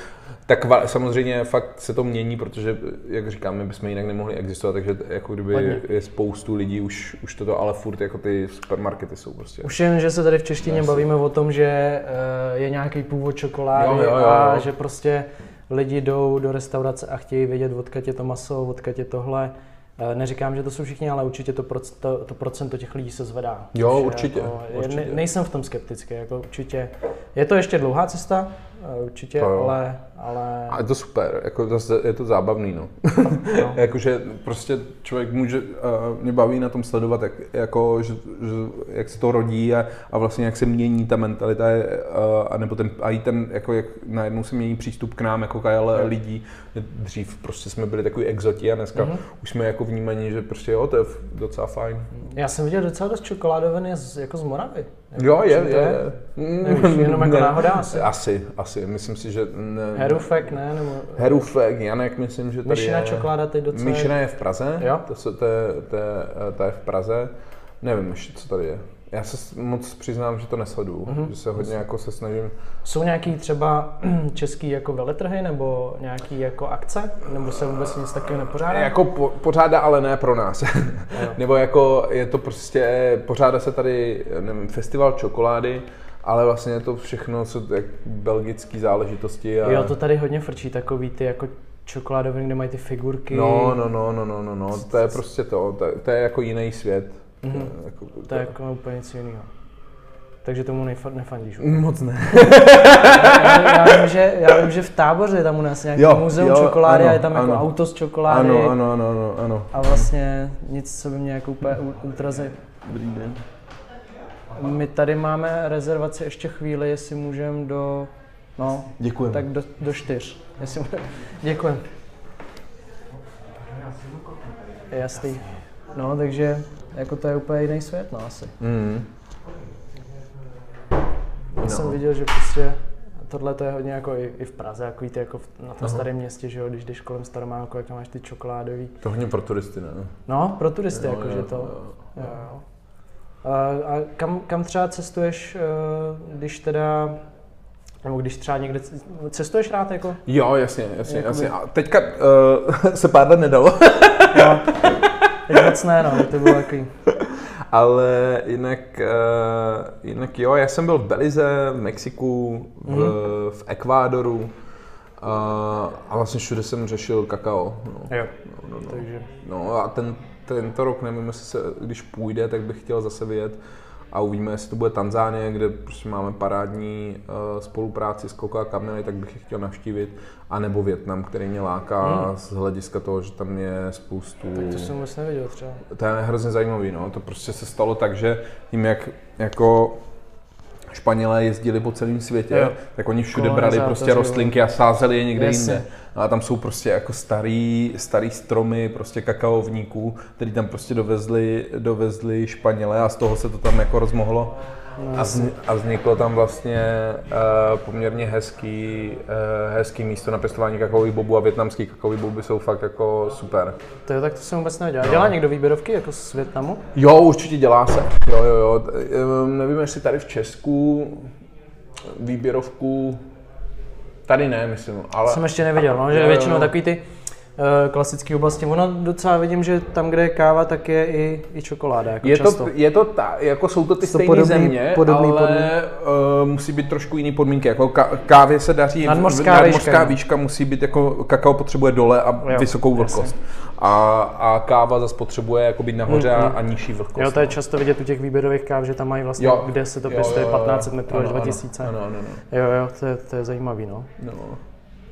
tak samozřejmě fakt se to mění, protože, jak říkám, my bychom jinak nemohli existovat, takže jako kdyby Hodně. je spoustu lidí už, už toto, ale furt jako ty supermarkety jsou prostě. Už jen, že se tady v češtině Jasně. bavíme o tom, že uh, je nějaký původ čokolády jo, jo, jo, jo. a že prostě lidi jdou do restaurace a chtějí vědět, odkud je to maso, odkud je tohle. Eh, neříkám, že to jsou všichni, ale určitě to, procento, to procento těch lidí se zvedá. Jo, určitě. Jako, určitě. Ne, nejsem v tom skeptický, jako určitě. Je to ještě dlouhá cesta, eh, určitě, ale, ale... A je to super, jako je to zábavný, no. no. Jakože prostě člověk může, uh, mě baví na tom sledovat, jak, jako, že, že, jak se to rodí a, a vlastně jak se mění ta mentalita, uh, a nebo ten, a i ten, jako jak najednou se mění přístup k nám, jako k lidí. Dřív prostě jsme byli takový exoti a dneska mm-hmm. už jsme jako vnímaní, že prostě jo, to je docela fajn. Já jsem viděl docela dost čokoládoven z, jako z Moravy. Jo, je, je, je. Nevíš, jenom jako ne, náhoda asi. Asi, asi. Myslím si, že... Ne, Herufek, ne? Nebo... Herufek, Janek, myslím, že tady Myšina je... čokoláda teď docela... Myšina je v Praze. Jo? To, to, to, to, to je v Praze. Nevím ještě, co tady je. Já se moc přiznám, že to nesleduju, mm-hmm. že se hodně jako se snažím. Jsou nějaký třeba český jako veletrhy nebo nějaký jako akce? Nebo se vůbec nic takového nepořádá? Jako po, pořádá, ale ne pro nás. nebo jako je to prostě, pořádá se tady, nevím, festival čokolády, ale vlastně je to všechno, co jak belgické záležitosti. A... Jo, to tady hodně frčí, takový ty jako čokoládové, kde mají ty figurky. No, no, no, no, no, no, no. to je prostě to, to, to je jako jiný svět. Mm-hmm. To, jako, to, je jako úplně něco jiného. Takže tomu nefa- nefandíš? Moc ne. já, já, vím, že, já vím, že v táboře je tam u nás nějaký jo, muzeum jo, čokolády ano, a je tam jako ano. jako auto z čokolády. Ano, ano, ano, ano, ano. A vlastně nic, co by mě jako úplně ultra zaj... Dobrý den. My tady máme rezervaci ještě chvíli, jestli můžeme do... No, Děkujeme. Tak do, do čtyř. Jestli můžeme. Děkujeme. Jasný. No, takže jako to je úplně jiný svět, no asi. Mm. Já no. jsem viděl, že prostě tohle to je hodně jako i, i v Praze, jako víte, jako v, na tom starém městě, že jo, když jdeš kolem Staromáku, jak máš ty čokoládový. To hodně pro turisty, ne? No, pro turisty, jo, jakože to. Jo, jo. Jo. A, a kam, kam třeba cestuješ, eh, když teda nebo když třeba někde cestuješ rád jako? Jo, jasně, jasně, Jakoby... jasně. A teďka uh, se pár let nedalo. jo. Teď moc ne, no, to bylo takový. Ale jinak, uh, jinak jo, já jsem byl v Belize, v Mexiku, v, mm. v Ekvádoru uh, a vlastně všude jsem řešil kakao. No. Jo, no, no, no. takže... No a ten, tento rok nevím, jestli se, když půjde, tak bych chtěl zase vyjet a uvidíme, jestli to bude Tanzánie, kde prostě máme parádní uh, spolupráci s Coca Kamily, tak bych je chtěl navštívit, a nebo Větnam, který mě láká hmm. z hlediska toho, že tam je spoustu... Tak to jsem vůbec neviděl třeba. To je hrozně zajímavý, no. To prostě se stalo tak, že tím, jak jako Španělé jezdili po celém světě, jo. tak oni všude brali prostě rostlinky a sázeli je někde Jasně. jinde. A tam jsou prostě jako starý, starý stromy prostě kakaovníků, který tam prostě dovezli, dovezli Španělé a z toho se to tam jako rozmohlo. A, zni, a vzniklo tam vlastně uh, poměrně hezký, uh, hezký místo na pěstování kakaových bobů a větnamský kakaový boby jsou fakt jako super. To je tak to jsem vůbec nevěděl. Dělá někdo výběrovky jako z Větnamu? Jo, určitě dělá se. Jo, jo, jo. Nevím, jestli tady v Česku výběrovku Tady ne, myslím, ale... Jsem ještě neviděl, no, že jo, většinou jo. takový ty klasické oblasti. Ono docela vidím, že tam, kde je káva, tak je i, i čokoláda. Jako je, často. to, je to ta, jako jsou to ty stejné podobný, země, podobný ale podmínky. uh, musí být trošku jiný podmínky. Jako kávě se daří, nadmořská, nadmořská výška, výška musí být, jako kakao potřebuje dole a jo, vysokou vlhkost. A, a káva zase potřebuje jako být nahoře mm, mm. a nižší vlhkost. Jo, to je no. často vidět u těch výběrových káv, že tam mají vlastně, jo, kde se to pěstuje 1500 metrů až 2000. Ano, ano, ano. Jo, jo, to je, to je zajímavý, no. no.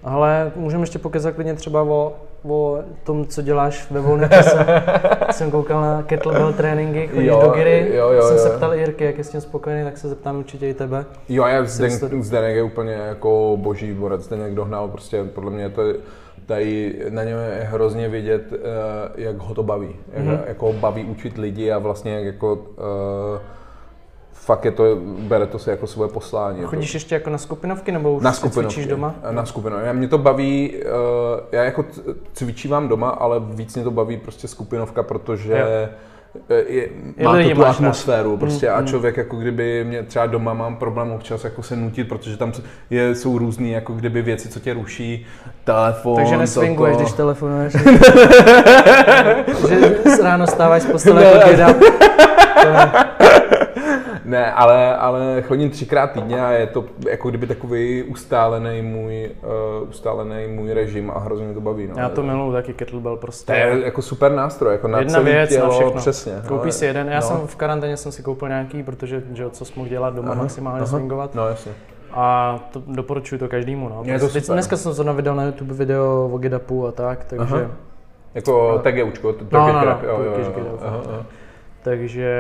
Ale můžeme ještě pokezat klidně třeba o, o tom, co děláš ve volném čase. jsem koukal na kettlebell tréninky, chodíš jo, do Giry. Jo, jo, jsem jo. se ptal Jirky, jak je s tím spokojený, tak se zeptám určitě i tebe. Jo, já Zdeněk, Zdeněk je úplně jako boží borec, Zdeněk dohnal prostě, podle mě to je, tady na něm je hrozně vidět, eh, jak ho to baví. Jak, mm-hmm. jak ho baví učit lidi a vlastně jako uh, fakt je to, bere to si jako svoje poslání. Chodíš to... ještě jako na skupinovky nebo už na skupinovky, cvičíš doma? Na skupinovky. Já mě to baví, uh, já jako cvičívám doma, ale víc mě to baví prostě skupinovka, protože jo je, má to tu atmosféru prostě mm, a mm. člověk jako kdyby mě třeba doma mám problém občas jako se nutit, protože tam je, jsou různé jako kdyby věci, co tě ruší, telefon, Takže neswinguješ, když telefonuješ. že ráno stáváš z postele jako děda. Ne, ale, ale chodím třikrát týdně a je to jako kdyby takový ustálený můj, uh, ustálený můj režim a hrozně mě to baví. No. Já to miluju taky kettlebell prostě. To je jako super nástroj, jako na Jedna věc tělo, na všechno. přesně. Koupíš si jeden, já no. jsem v karanténě jsem si koupil nějaký, protože že, co jsem mohl dělat doma aha, maximálně aha. swingovat. No jasně. A to, doporučuji to každému. No. Je to Teď, dneska jsem zrovna vydal na YouTube video o Gedapu a tak, takže... Aha. Jako no. TGUčko, to, to no, no, no, jo, jo, jo, jo. Aha, aha. Takže,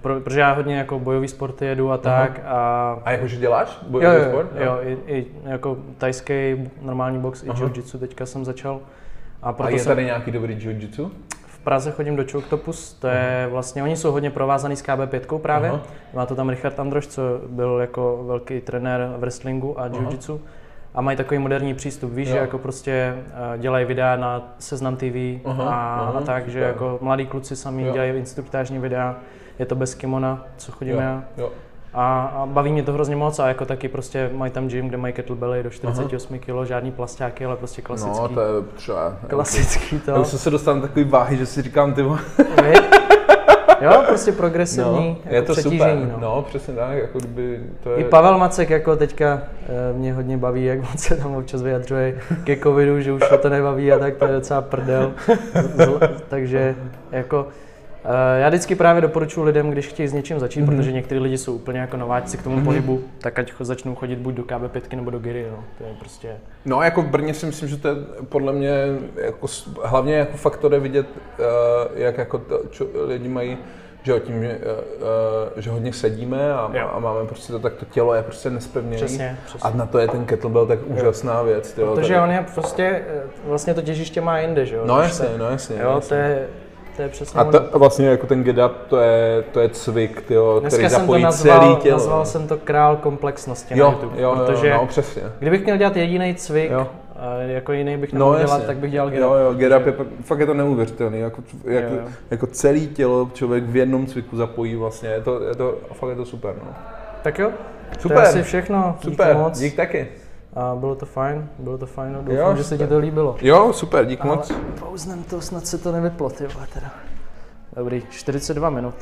pro, protože já hodně jako bojový sporty jedu a tak. Uh-huh. A, a jakože děláš bojový jo, jo, sport? Jo, jo i, i, jako tajský normální box, uh-huh. i jiu-jitsu teďka jsem začal. A, proto a je jsem, tady nějaký dobrý jiu-jitsu? V Praze chodím do Choctopus, to je uh-huh. vlastně, oni jsou hodně provázaný s KB5 právě. Uh-huh. Má to tam Richard Androš, co byl jako velký trenér v wrestlingu a jiu-jitsu. Uh-huh a mají takový moderní přístup. Víš, jo. že jako prostě uh, dělají videa na Seznam TV aha, a, aha, a tak, že jako mladí kluci sami jo. dělají instruktážní videa, je to bez kimona, co chodím jo. já. Jo. A, a baví mě to hrozně moc a jako taky prostě mají tam gym, kde mají kettlebelly do 48 kg, žádný plastáky, ale prostě klasický. No, to je třeba. Klasický to. Já už jsem se dostal na takový váhy, že si říkám, ty Jo, prostě progresivní no, jako je to super. No. no. přesně tak, jako kdyby to je... I Pavel Macek jako teďka eh, mě hodně baví, jak on se tam občas vyjadřuje ke covidu, že už to nebaví a tak to je docela prdel. Takže jako já vždycky právě doporučuji lidem, když chtějí s něčím začít, mm-hmm. protože někteří lidi jsou úplně jako nováčci k tomu mm-hmm. pohybu, tak ať začnou chodit buď do KB5 nebo do Giry, no. To je prostě... No jako v Brně si myslím, že to je podle mě jako, hlavně jako faktor je vidět, uh, jak jako to, čo, lidi mají že tím, že, uh, že hodně sedíme a, a máme prostě to, tak to tělo je prostě nespevněné. Přesně, přesně. A na to je ten kettlebell tak úžasná věc. Tyjo, Protože tady. on je prostě, vlastně to těžiště má jinde, že jo? No jasně, no jasně. Jo, jasně. to je, to je přesně a to, vlastně jako ten get up, to je, to je cvik, tyjo, Dneska který zapojí nazval, celý tělo. nazval jsem to král komplexnosti jo, na YouTube, jo, protože jo, no, přesně. kdybych měl dělat jediný cvik, jo jako jiný bych nemohl no, dělat, tak bych dělal get Jo, jo, get up je, fakt je to neuvěřitelný, jako, jak, jo, jo. jako celý tělo člověk v jednom cviku zapojí vlastně, je to, je to, fakt je to super, no. Tak jo, super. to je asi všechno, super, moc. dík taky. A bylo to fajn, bylo to fajn, doufám, jo, že se ti to líbilo. Jo, super, dík Ale moc. Pouznem to, snad se to nevyplo, ty teda. Dobrý, 42 minut.